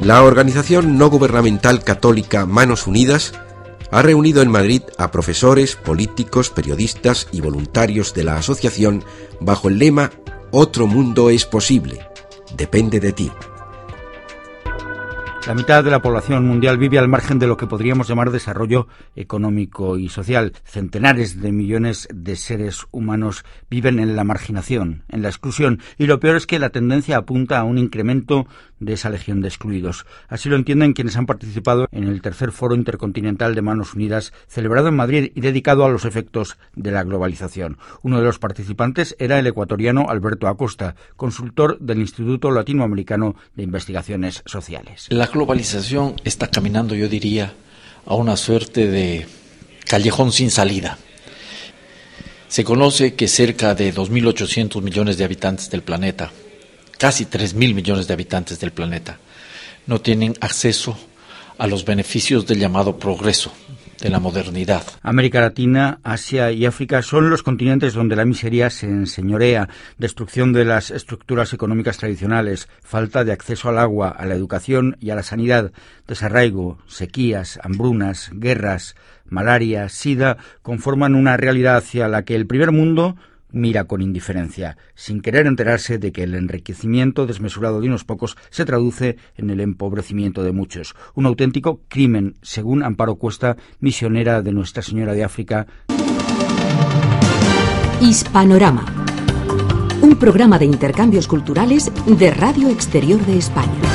La organización no gubernamental católica Manos Unidas ha reunido en Madrid a profesores, políticos, periodistas y voluntarios de la asociación bajo el lema Otro mundo es posible. Depende de ti. La mitad de la población mundial vive al margen de lo que podríamos llamar desarrollo económico y social. Centenares de millones de seres humanos viven en la marginación, en la exclusión, y lo peor es que la tendencia apunta a un incremento de esa legión de excluidos. Así lo entienden quienes han participado en el tercer foro intercontinental de Manos Unidas, celebrado en Madrid y dedicado a los efectos de la globalización. Uno de los participantes era el ecuatoriano Alberto Acosta, consultor del Instituto Latinoamericano de Investigaciones Sociales globalización está caminando, yo diría, a una suerte de callejón sin salida. Se conoce que cerca de 2.800 millones de habitantes del planeta, casi 3.000 millones de habitantes del planeta, no tienen acceso a los beneficios del llamado progreso, de la modernidad. América Latina, Asia y África son los continentes donde la miseria se enseñorea, destrucción de las estructuras económicas tradicionales, falta de acceso al agua, a la educación y a la sanidad, desarraigo, sequías, hambrunas, guerras, malaria, sida, conforman una realidad hacia la que el primer mundo mira con indiferencia, sin querer enterarse de que el enriquecimiento desmesurado de unos pocos se traduce en el empobrecimiento de muchos. Un auténtico crimen, según Amparo Cuesta, misionera de Nuestra Señora de África. Hispanorama, un programa de intercambios culturales de Radio Exterior de España.